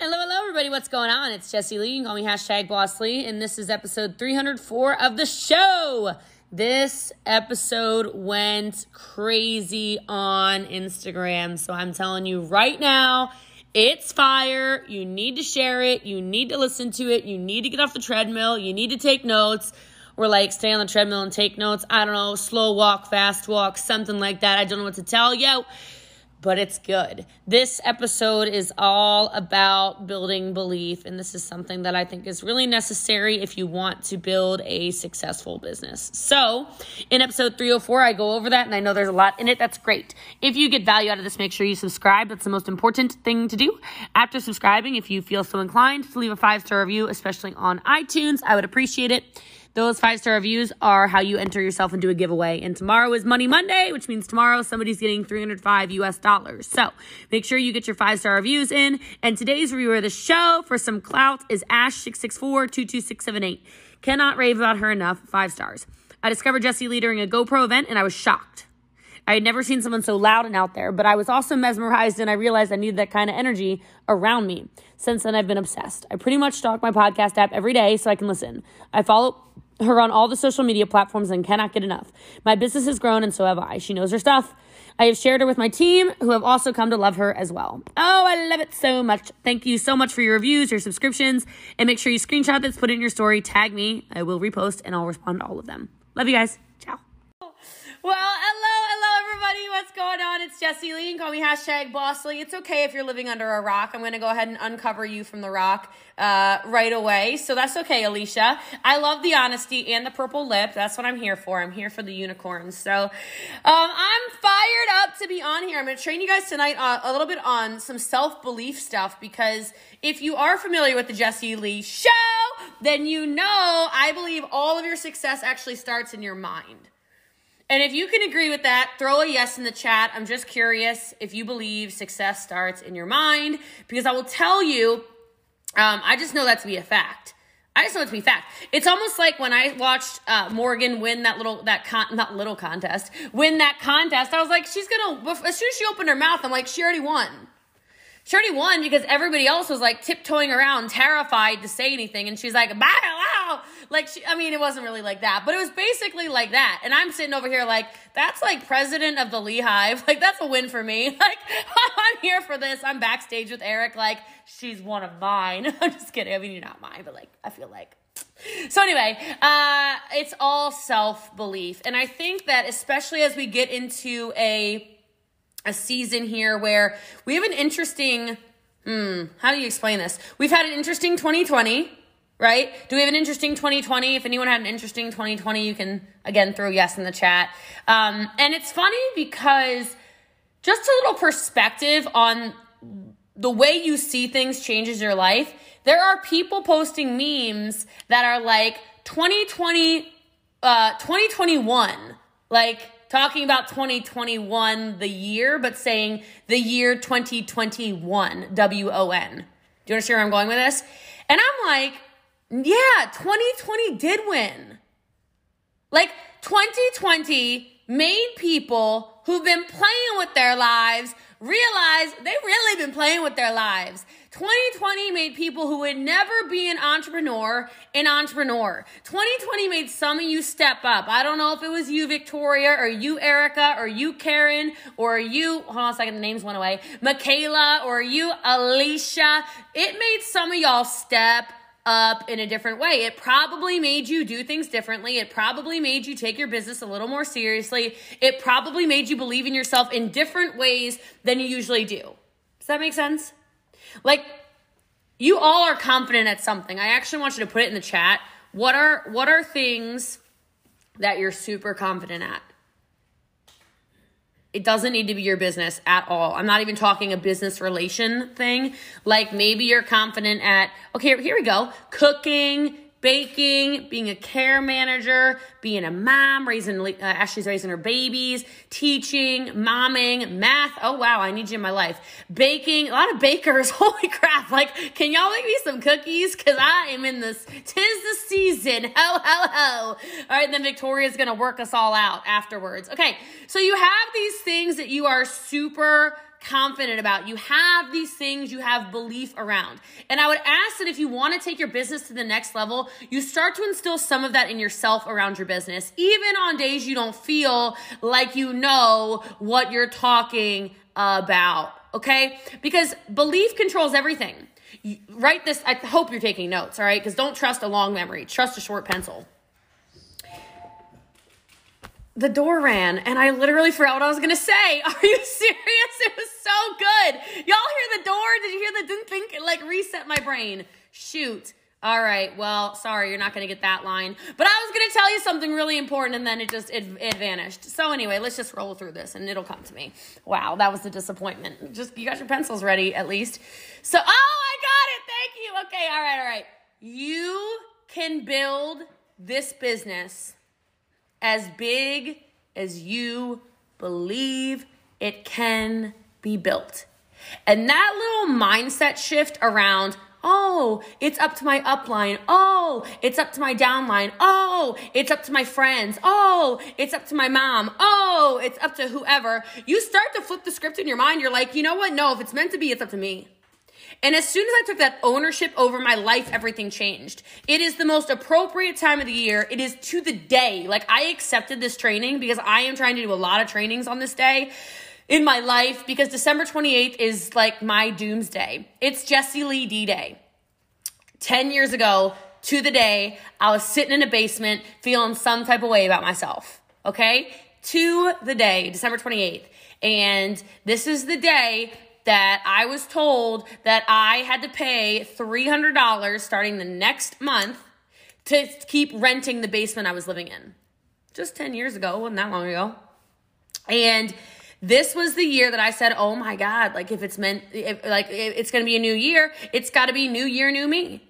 Hello, hello, everybody. What's going on? It's Jessie Lee. You can call me hashtag Boss Lee, and this is episode 304 of the show. This episode went crazy on Instagram. So I'm telling you right now, it's fire. You need to share it. You need to listen to it. You need to get off the treadmill. You need to take notes or like stay on the treadmill and take notes. I don't know, slow walk, fast walk, something like that. I don't know what to tell you but it's good. This episode is all about building belief, and this is something that I think is really necessary if you want to build a successful business. So, in episode 304, I go over that, and I know there's a lot in it. That's great. If you get value out of this, make sure you subscribe. That's the most important thing to do. After subscribing, if you feel so inclined to leave a five star review, especially on iTunes, I would appreciate it. Those five star reviews are how you enter yourself into a giveaway. And tomorrow is Money Monday, which means tomorrow somebody's getting 305 US dollars. So make sure you get your five star reviews in. And today's reviewer of the show for some clout is Ash664-22678. Cannot rave about her enough. Five stars. I discovered Jessie Lee during a GoPro event and I was shocked. I had never seen someone so loud and out there, but I was also mesmerized and I realized I needed that kind of energy around me. Since then, I've been obsessed. I pretty much stalk my podcast app every day so I can listen. I follow her on all the social media platforms and cannot get enough. My business has grown and so have I. She knows her stuff. I have shared her with my team who have also come to love her as well. Oh, I love it so much. Thank you so much for your reviews, your subscriptions, and make sure you screenshot this, put it in your story, tag me. I will repost and I'll respond to all of them. Love you guys. Ciao. Well, going on? It's Jessie Lee. Call me hashtag Boss Lee. It's okay if you're living under a rock. I'm going to go ahead and uncover you from the rock uh, right away. So that's okay, Alicia. I love the honesty and the purple lip. That's what I'm here for. I'm here for the unicorns. So um, I'm fired up to be on here. I'm going to train you guys tonight uh, a little bit on some self belief stuff because if you are familiar with the Jessie Lee show, then you know I believe all of your success actually starts in your mind. And if you can agree with that, throw a yes in the chat. I'm just curious if you believe success starts in your mind, because I will tell you, um, I just know that to be a fact. I just know it to be fact. It's almost like when I watched uh, Morgan win that little that con not little contest win that contest. I was like, she's gonna as soon as she opened her mouth, I'm like, she already won. She already won because everybody else was like tiptoeing around, terrified to say anything, and she's like, "Wow, wow!" Like, she, I mean, it wasn't really like that, but it was basically like that. And I'm sitting over here like, that's like president of the Lehigh. Like, that's a win for me. Like, I'm here for this. I'm backstage with Eric. Like, she's one of mine. I'm just kidding. I mean, you're not mine, but like, I feel like. So anyway, uh, it's all self belief, and I think that especially as we get into a a season here where we have an interesting hmm, how do you explain this? We've had an interesting 2020, right? Do we have an interesting 2020? If anyone had an interesting 2020, you can again throw yes in the chat. Um, and it's funny because just a little perspective on the way you see things changes your life. There are people posting memes that are like 2020, uh, 2021, like talking about 2021, the year, but saying the year 2021, W O N. Do you understand where I'm going with this? And I'm like, yeah, 2020 did win. Like 2020 made people who've been playing with their lives realize they've really been playing with their lives. 2020 made people who would never be an entrepreneur an entrepreneur. 2020 made some of you step up. I don't know if it was you, Victoria, or you, Erica, or you, Karen, or you, hold on a second, the names went away, Michaela, or you, Alicia. It made some of y'all step up in a different way. It probably made you do things differently. It probably made you take your business a little more seriously. It probably made you believe in yourself in different ways than you usually do. Does that make sense? Like, you all are confident at something. I actually want you to put it in the chat. What are what are things that you're super confident at? It doesn't need to be your business at all. I'm not even talking a business relation thing. Like maybe you're confident at, okay, here we go. Cooking, baking, being a care manager, being a mom, raising, uh, Ashley's raising her babies, teaching, momming, math. Oh, wow, I need you in my life. Baking, a lot of bakers. Holy crap. Like, can y'all make me some cookies? Cause I am in this, tis the season. Ho, ho, ho. All right, then Victoria's gonna work us all out afterwards. Okay, so you have these things that you are super confident about. You have these things you have belief around. And I would ask that if you want to take your business to the next level, you start to instill some of that in yourself around your business, even on days you don't feel like you know what you're talking about. Okay? Because belief controls everything. You, write this, I hope you're taking notes, all right? Because don't trust a long memory, trust a short pencil the door ran and I literally forgot what I was gonna say. Are you serious? It was so good. Y'all hear the door? Did you hear the didn't think it like reset my brain? Shoot. All right. Well, sorry, you're not gonna get that line. But I was gonna tell you something really important and then it just it, it vanished. So anyway, let's just roll through this and it'll come to me. Wow, that was a disappointment. Just you got your pencils ready at least. So oh I got it. Thank you. Okay, all right, all right. You can build this business as big as you believe it can be built. And that little mindset shift around, oh, it's up to my upline. Oh, it's up to my downline. Oh, it's up to my friends. Oh, it's up to my mom. Oh, it's up to whoever. You start to flip the script in your mind. You're like, you know what? No, if it's meant to be, it's up to me. And as soon as I took that ownership over my life, everything changed. It is the most appropriate time of the year. It is to the day. Like I accepted this training because I am trying to do a lot of trainings on this day in my life because December 28th is like my doomsday. It's Jessie Lee D Day. 10 years ago to the day, I was sitting in a basement feeling some type of way about myself. Okay? To the day, December 28th. And this is the day that I was told that I had to pay $300 starting the next month to keep renting the basement I was living in. Just 10 years ago, wasn't that long ago. And this was the year that I said, "Oh my god, like if it's meant if, like it's going to be a new year, it's got to be new year, new me."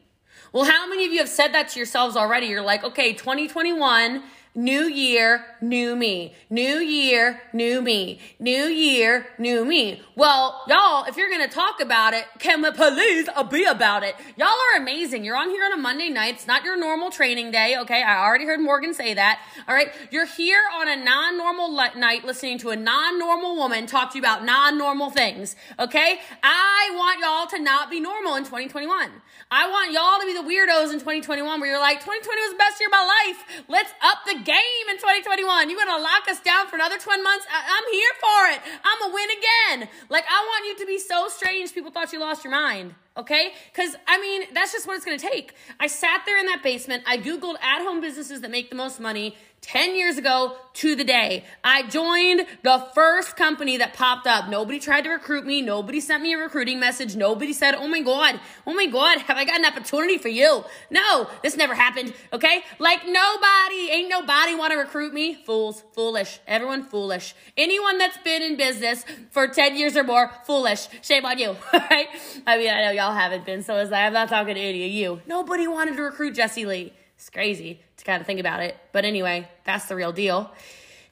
Well, how many of you have said that to yourselves already? You're like, "Okay, 2021 New year, new me. New year, new me. New year, new me. Well, y'all, if you're gonna talk about it, can we please be about it? Y'all are amazing. You're on here on a Monday night. It's not your normal training day, okay? I already heard Morgan say that. All right. You're here on a non-normal night listening to a non-normal woman talk to you about non-normal things, okay? I want y'all to not be normal in 2021. I want y'all to be the weirdos in 2021 where you're like, 2020 was the best year of my life. Let's up the game in 2021. You're gonna lock us down for another 20 months? I- am here for it. I'm gonna win again. Like, I want you to be so strange people thought you lost your mind. Okay? Because, I mean, that's just what it's gonna take. I sat there in that basement. I Googled at home businesses that make the most money. 10 years ago to the day. I joined the first company that popped up. Nobody tried to recruit me. Nobody sent me a recruiting message. Nobody said, Oh my God, oh my God, have I got an opportunity for you? No, this never happened. Okay? Like nobody, ain't nobody want to recruit me. Fools, foolish. Everyone foolish. Anyone that's been in business for 10 years or more, foolish. Shame on you. right? I mean, I know y'all haven't been, so I'm not talking to any of you. Nobody wanted to recruit Jessie Lee. It's crazy to kind of think about it. But anyway, that's the real deal.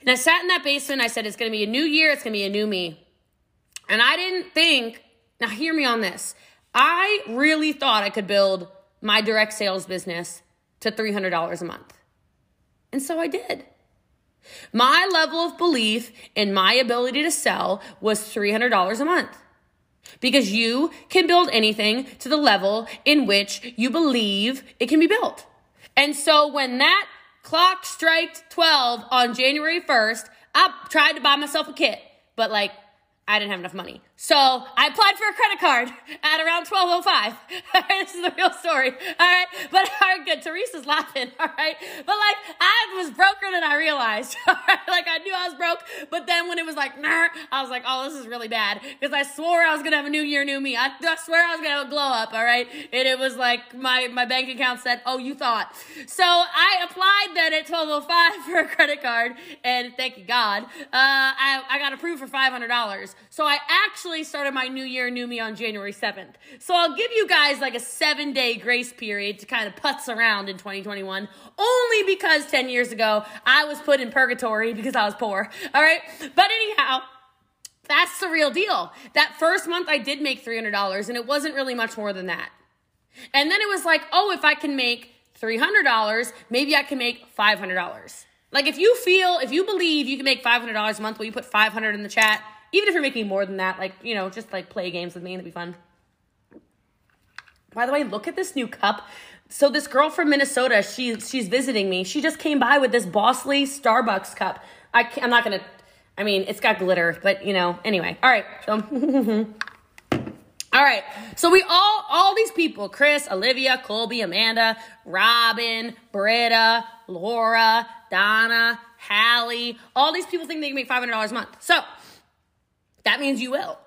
And I sat in that basement. I said, it's going to be a new year. It's going to be a new me. And I didn't think, now hear me on this. I really thought I could build my direct sales business to $300 a month. And so I did. My level of belief in my ability to sell was $300 a month. Because you can build anything to the level in which you believe it can be built. And so when that clock striked 12 on January 1st, I tried to buy myself a kit, but like I didn't have enough money. So I applied for a credit card at around 1205. this is the real story. All right. But all right, good. Teresa's laughing. All right. But like I was broker than I realized. All right. Like I knew I was broke. But then when it was like, nah, I was like, oh, this is really bad. Because I swore I was going to have a new year, new me. I, I swear I was going to have a glow up. All right. And it was like my, my bank account said, oh, you thought. So I applied then at 1205 for a credit card. And thank God, uh, I, I got approved for $500. So I actually started my new year, new me on January 7th. So I'll give you guys like a seven day grace period to kind of putz around in 2021, only because 10 years ago I was put in purgatory because I was poor. All right. But anyhow, that's the real deal. That first month I did make $300 and it wasn't really much more than that. And then it was like, oh, if I can make $300, maybe I can make $500. Like if you feel, if you believe you can make $500 a month, will you put 500 in the chat? Even if you're making more than that, like, you know, just like play games with me, it'd be fun. By the way, look at this new cup. So this girl from Minnesota, she she's visiting me. She just came by with this Boss Lee Starbucks cup. I am not gonna. I mean, it's got glitter, but you know. Anyway, all right. So, all right. So we all all these people: Chris, Olivia, Colby, Amanda, Robin, Britta, Laura, Donna, Hallie. All these people think they can make five hundred dollars a month. So that means you will.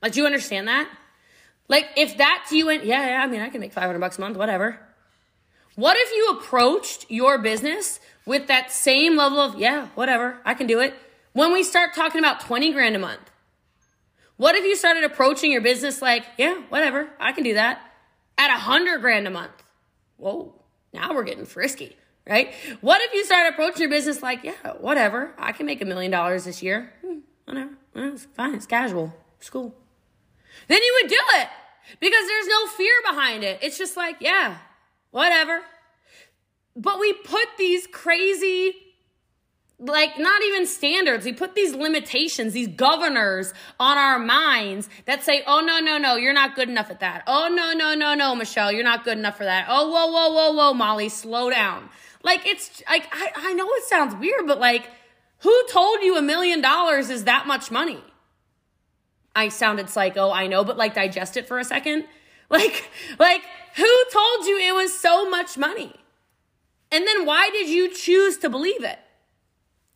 Like, do you understand that? Like, if that's you and yeah, yeah, I mean, I can make 500 bucks a month, whatever. What if you approached your business with that same level of, yeah, whatever, I can do it. When we start talking about 20 grand a month, what if you started approaching your business like, yeah, whatever, I can do that at a hundred grand a month? Whoa, now we're getting frisky, right? What if you started approaching your business like, yeah, whatever, I can make a million dollars this year. Hmm, whatever, it's fine, it's casual, it's cool. Then you would do it because there's no fear behind it. It's just like, yeah, whatever. But we put these crazy, like, not even standards. We put these limitations, these governors on our minds that say, oh, no, no, no, you're not good enough at that. Oh, no, no, no, no, Michelle, you're not good enough for that. Oh, whoa, whoa, whoa, whoa, Molly, slow down. Like, it's like, I, I know it sounds weird, but like, who told you a million dollars is that much money? I sounded psycho, I know, but like digest it for a second. Like, like, who told you it was so much money? And then why did you choose to believe it?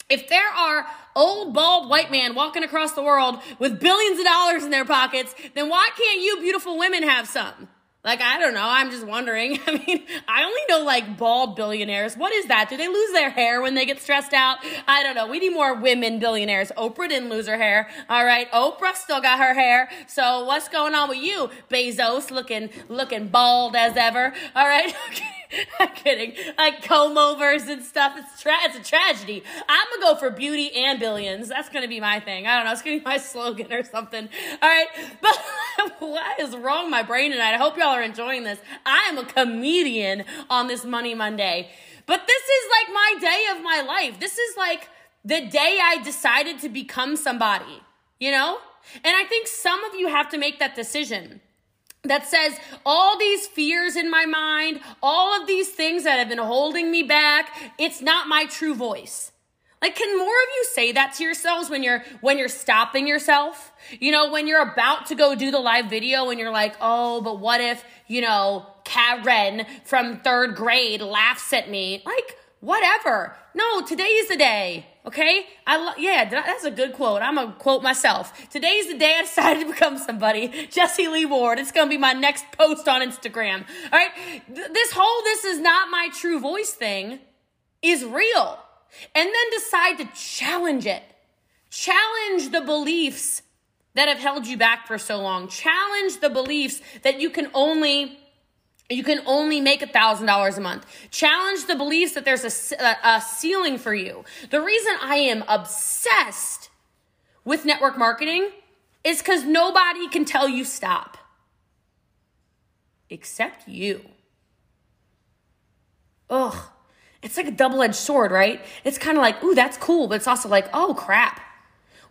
If there are old bald white men walking across the world with billions of dollars in their pockets, then why can't you beautiful women have some? Like, I don't know. I'm just wondering. I mean, I only know like bald billionaires. What is that? Do they lose their hair when they get stressed out? I don't know. We need more women billionaires. Oprah didn't lose her hair. All right. Oprah still got her hair. So what's going on with you? Bezos looking, looking bald as ever. All right. Okay. I'm kidding. Like comb overs and stuff. It's tra- it's a tragedy. I'm gonna go for beauty and billions. That's gonna be my thing. I don't know. It's gonna be my slogan or something. All right. But what is wrong with my brain tonight? I hope y'all are enjoying this. I am a comedian on this Money Monday. But this is like my day of my life. This is like the day I decided to become somebody, you know? And I think some of you have to make that decision that says all these fears in my mind, all of these things that have been holding me back, it's not my true voice. Like can more of you say that to yourselves when you're when you're stopping yourself? You know, when you're about to go do the live video and you're like, "Oh, but what if, you know, Karen from 3rd grade laughs at me?" Like, whatever. No, today is the day. Okay? I lo- yeah, that's a good quote. I'm gonna quote myself. Today's the day I decided to become somebody. Jessie Lee Ward. It's gonna be my next post on Instagram. All right? Th- this whole this is not my true voice thing is real. And then decide to challenge it. Challenge the beliefs that have held you back for so long. Challenge the beliefs that you can only you can only make $1,000 a month. Challenge the beliefs that there's a, a, ceiling for you. The reason I am obsessed with network marketing is because nobody can tell you stop except you. Ugh. It's like a double edged sword, right? It's kind of like, ooh, that's cool, but it's also like, oh crap.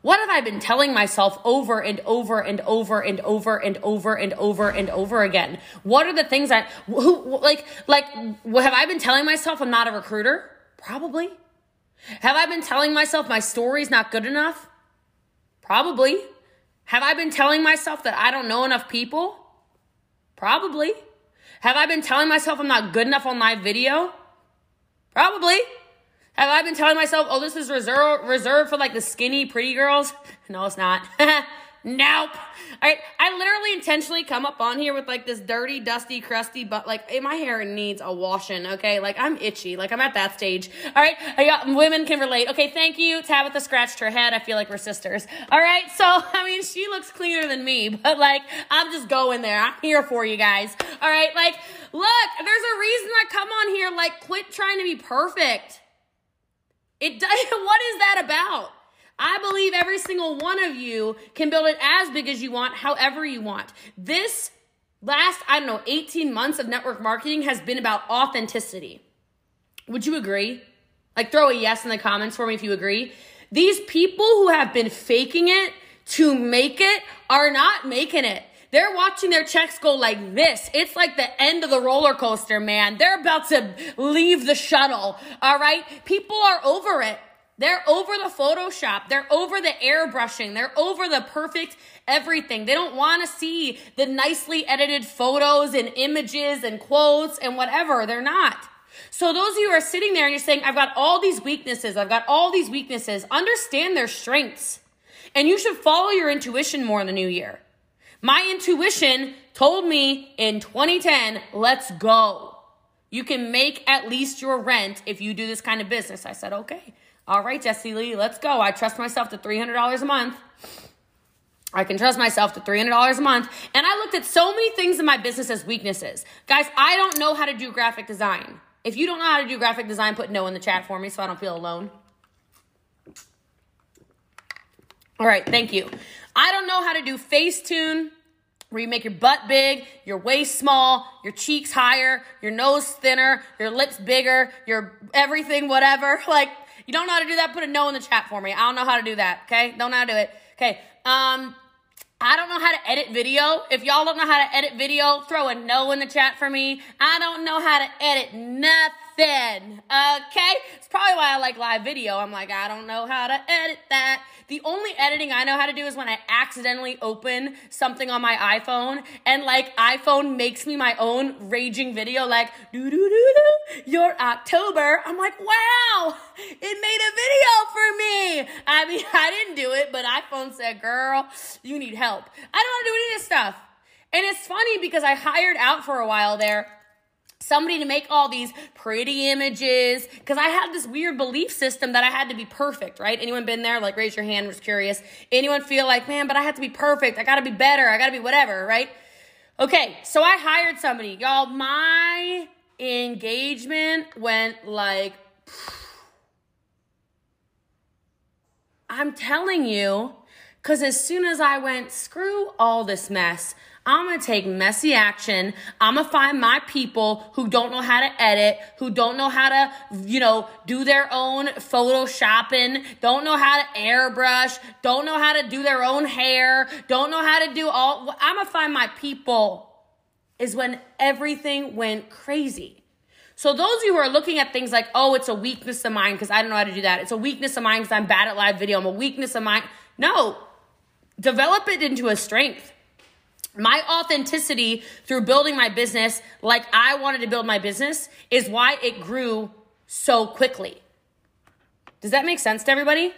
What have I been telling myself over and over and over and over and over and over and over again? What are the things that who like like have I been telling myself I'm not a recruiter? Probably. Have I been telling myself my story's not good enough? Probably. Have I been telling myself that I don't know enough people? Probably. Have I been telling myself I'm not good enough on live video? Probably. Have I been telling myself, oh, this is reserved reserved for like the skinny, pretty girls? No, it's not. nope. All right, I literally intentionally come up on here with like this dirty, dusty, crusty, but like eh, my hair needs a washing. Okay, like I'm itchy. Like I'm at that stage. All right, I got women can relate. Okay, thank you. Tabitha scratched her head. I feel like we're sisters. All right, so I mean, she looks cleaner than me, but like I'm just going there. I'm here for you guys. All right, like look, there's a reason I come on here. Like, quit trying to be perfect. It does, what is that about? I believe every single one of you can build it as big as you want, however you want. This last, I don't know, 18 months of network marketing has been about authenticity. Would you agree? Like, throw a yes in the comments for me if you agree. These people who have been faking it to make it are not making it. They're watching their checks go like this. It's like the end of the roller coaster, man. They're about to leave the shuttle. All right. People are over it. They're over the Photoshop. They're over the airbrushing. They're over the perfect everything. They don't want to see the nicely edited photos and images and quotes and whatever. They're not. So those of you who are sitting there and you're saying, I've got all these weaknesses. I've got all these weaknesses. Understand their strengths. And you should follow your intuition more in the new year. My intuition told me in 2010, let's go. You can make at least your rent if you do this kind of business. I said, okay. All right, Jessie Lee, let's go. I trust myself to $300 a month. I can trust myself to $300 a month. And I looked at so many things in my business as weaknesses. Guys, I don't know how to do graphic design. If you don't know how to do graphic design, put no in the chat for me so I don't feel alone. All right, thank you. I don't know how to do Facetune, where you make your butt big, your waist small, your cheeks higher, your nose thinner, your lips bigger, your everything, whatever. Like, you don't know how to do that? Put a no in the chat for me. I don't know how to do that. Okay. Don't know how to do it. Okay. Um, I don't know how to edit video. If y'all don't know how to edit video, throw a no in the chat for me. I don't know how to edit nothing. Then okay? It's probably why I like live video. I'm like, I don't know how to edit that. The only editing I know how to do is when I accidentally open something on my iPhone and like iPhone makes me my own raging video like doo doo doo doo your October. I'm like, wow, it made a video for me. I mean, I didn't do it, but iPhone said, girl, you need help. I don't want to do any of this stuff. And it's funny because I hired out for a while there somebody to make all these pretty images because I had this weird belief system that I had to be perfect, right? Anyone been there? Like raise your hand, was curious. Anyone feel like, man, but I have to be perfect. I got to be better. I got to be whatever, right? Okay, so I hired somebody. Y'all, my engagement went like I'm telling you, because as soon as I went, screw all this mess, I'm gonna take messy action. I'm gonna find my people who don't know how to edit, who don't know how to, you know, do their own photoshopping, don't know how to airbrush, don't know how to do their own hair, don't know how to do all. I'm gonna find my people is when everything went crazy. So those of you who are looking at things like, oh, it's a weakness of mine because I don't know how to do that. It's a weakness of mine because I'm bad at live video. I'm a weakness of mine. No, develop it into a strength my authenticity through building my business like I wanted to build my business is why it grew so quickly. Does that make sense to everybody?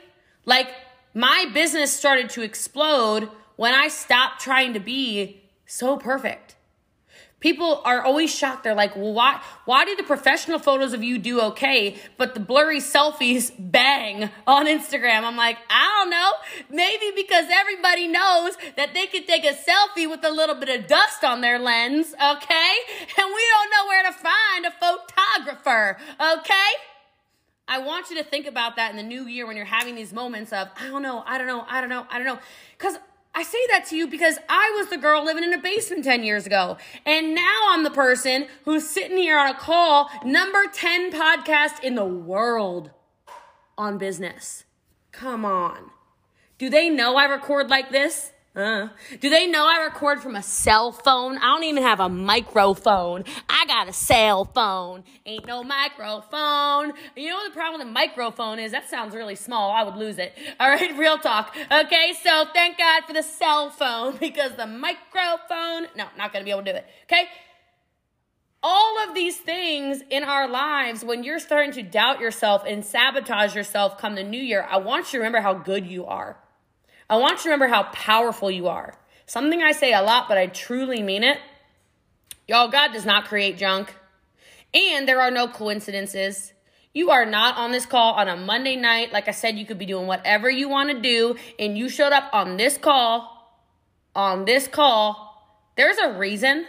Like my business started to explode when I stopped trying to be so perfect. People are always shocked. They're like, well, why, why do the professional photos of you do okay, but the blurry selfies bang on Instagram? I'm like, I don't know. Maybe because everybody knows that they can take a selfie with a little bit of dust on their lens, okay? And we don't know where to find a photographer, okay? I want you to think about that in the new year when you're having these moments of, I don't know, I don't know, I don't know, I don't know. Because I say that to you because I was the girl living in a basement 10 years ago. And now I'm the person who's sitting here on a call, number 10 podcast in the world on business. Come on. Do they know I record like this? Uh, do they know I record from a cell phone? I don't even have a microphone. I got a cell phone. Ain't no microphone. You know what the problem with a microphone is? That sounds really small. I would lose it. All right, real talk. Okay, so thank God for the cell phone because the microphone, no, not gonna be able to do it. Okay? all of these things in our lives, when you're starting to doubt yourself and sabotage yourself come the new year, I want you to remember how good you are. I want you to remember how powerful you are. Something I say a lot, but I truly mean it. Y'all, God does not create junk. And there are no coincidences. You are not on this call on a Monday night. Like I said, you could be doing whatever you want to do, and you showed up on this call, on this call. There's a reason.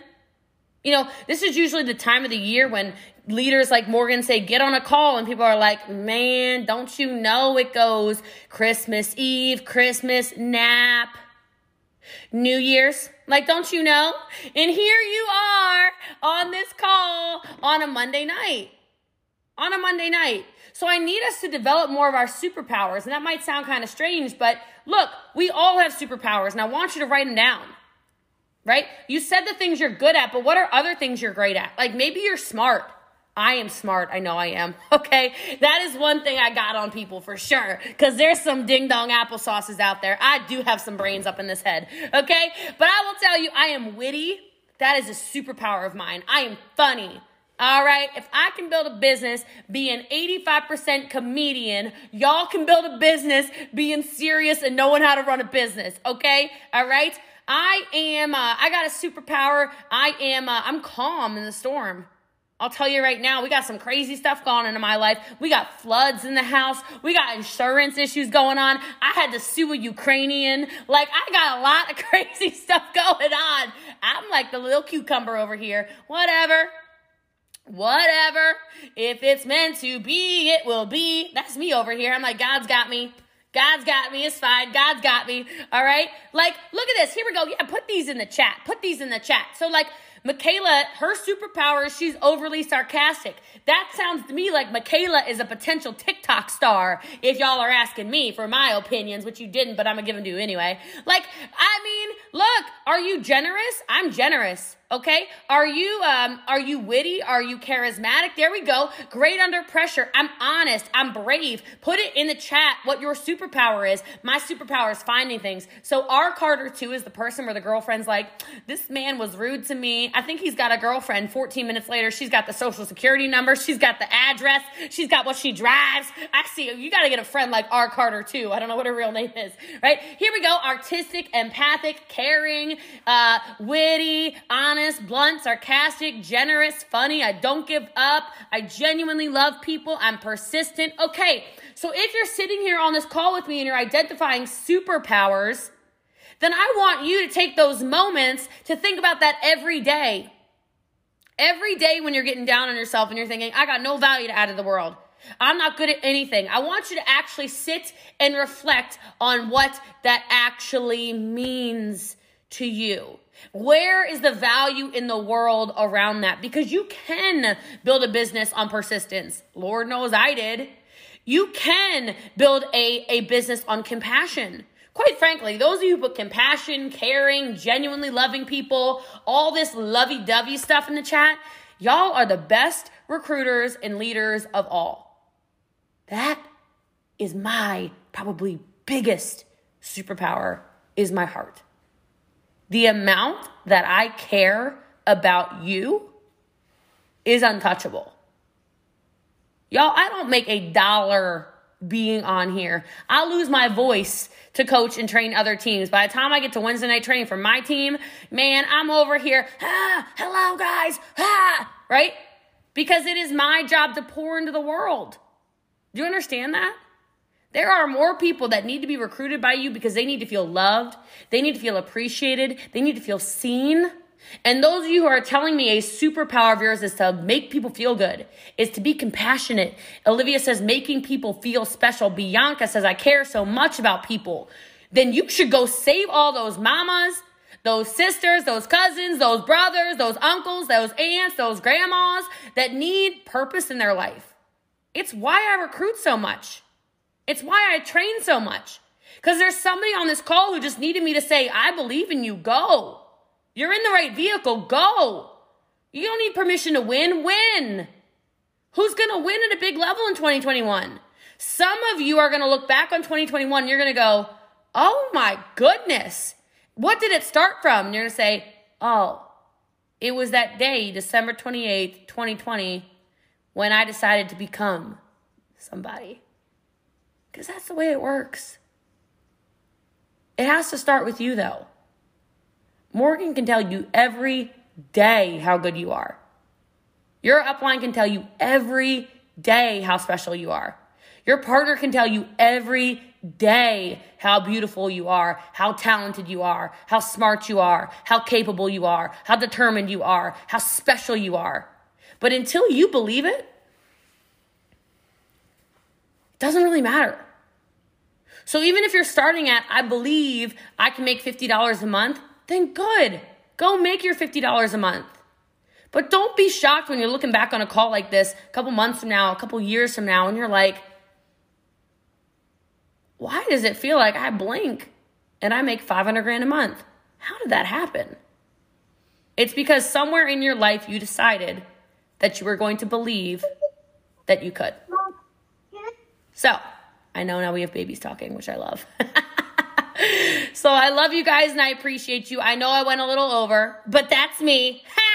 You know, this is usually the time of the year when leaders like Morgan say, get on a call, and people are like, man, don't you know it goes Christmas Eve, Christmas nap, New Year's? Like, don't you know? And here you are on this call on a Monday night. on a Monday night. So I need us to develop more of our superpowers. And that might sound kind of strange, but look, we all have superpowers, and I want you to write them down. Right? You said the things you're good at, but what are other things you're great at? Like maybe you're smart. I am smart. I know I am. Okay. That is one thing I got on people for sure. Cause there's some ding dong applesauces out there. I do have some brains up in this head. Okay. But I will tell you, I am witty. That is a superpower of mine. I am funny. All right. If I can build a business being 85% comedian, y'all can build a business being serious and knowing how to run a business. Okay. All right. I am, uh, I got a superpower. I am, uh, I'm calm in the storm. I'll tell you right now, we got some crazy stuff going on in my life. We got floods in the house. We got insurance issues going on. I had to sue a Ukrainian. Like, I got a lot of crazy stuff going on. I'm like the little cucumber over here. Whatever. Whatever. If it's meant to be, it will be. That's me over here. I'm like, God's got me. God's got me. It's fine. God's got me. All right. Like, look at this. Here we go. Yeah, put these in the chat. Put these in the chat. So, like, Michaela, her superpower is she's overly sarcastic. That sounds to me like Michaela is a potential TikTok star, if y'all are asking me for my opinions, which you didn't, but I'm gonna give them to you anyway. Like, I mean, look, are you generous? I'm generous. Okay. Are you, um, are you witty? Are you charismatic? There we go. Great under pressure. I'm honest. I'm brave. Put it in the chat what your superpower is. My superpower is finding things. So R Carter 2 is the person where the girlfriend's like, this man was rude to me. I think he's got a girlfriend. 14 minutes later, she's got the social security number. She's got the address. She's got what she drives. I see you got to get a friend like R Carter 2. I don't know what her real name is, right? Here we go. Artistic, empathic, caring, uh, witty, honest honest, blunt, sarcastic, generous, funny. I don't give up. I genuinely love people. I'm persistent. Okay, so if you're sitting here on this call with me and you're identifying superpowers, then I want you to take those moments to think about that every day. Every day when you're getting down on yourself and you're thinking, I got no value to add to the world. I'm not good at anything. I want you to actually sit and reflect on what that actually means to you. Where is the value in the world around that? Because you can build a business on persistence. Lord knows I did. You can build a, a business on compassion. Quite frankly, those of you who put compassion, caring, genuinely loving people, all this lovey dovey stuff in the chat, y'all are the best recruiters and leaders of all. That is my probably biggest superpower is my heart the amount that I care about you is untouchable. Y'all, I don't make a dollar being on here. I'll lose my voice to coach and train other teams. By the time I get to Wednesday night training for my team, man, I'm over here, ah, hello guys, ah, right? Because it is my job to pour into the world. Do you understand that? There are more people that need to be recruited by you because they need to feel loved, they need to feel appreciated, they need to feel seen. And those of you who are telling me a superpower of yours is to make people feel good, is to be compassionate. Olivia says making people feel special. Bianca says I care so much about people. Then you should go save all those mamas, those sisters, those cousins, those brothers, those uncles, those aunts, those grandmas that need purpose in their life. It's why I recruit so much. It's why I train so much. Because there's somebody on this call who just needed me to say, I believe in you, go. You're in the right vehicle, go. You don't need permission to win, win. Who's going to win at a big level in 2021? Some of you are going to look back on 2021 you're going to go, oh my goodness, what did it start from? And you're going to say, oh, it was that day, December 28th, 2020, when I decided to become somebody. Because that's the way it works. It has to start with you, though. Morgan can tell you every day how good you are. Your upline can tell you every day how special you are. Your partner can tell you every day how beautiful you are, how talented you are, how smart you are, how capable you are, how determined you are, how special you are. But until you believe it, doesn't really matter. So even if you're starting at, I believe I can make $50 a month, then good. Go make your $50 a month. But don't be shocked when you're looking back on a call like this a couple months from now, a couple years from now, and you're like, why does it feel like I blink and I make 500 grand a month? How did that happen? It's because somewhere in your life you decided that you were going to believe that you could. So, I know now we have babies talking, which I love. so, I love you guys and I appreciate you. I know I went a little over, but that's me.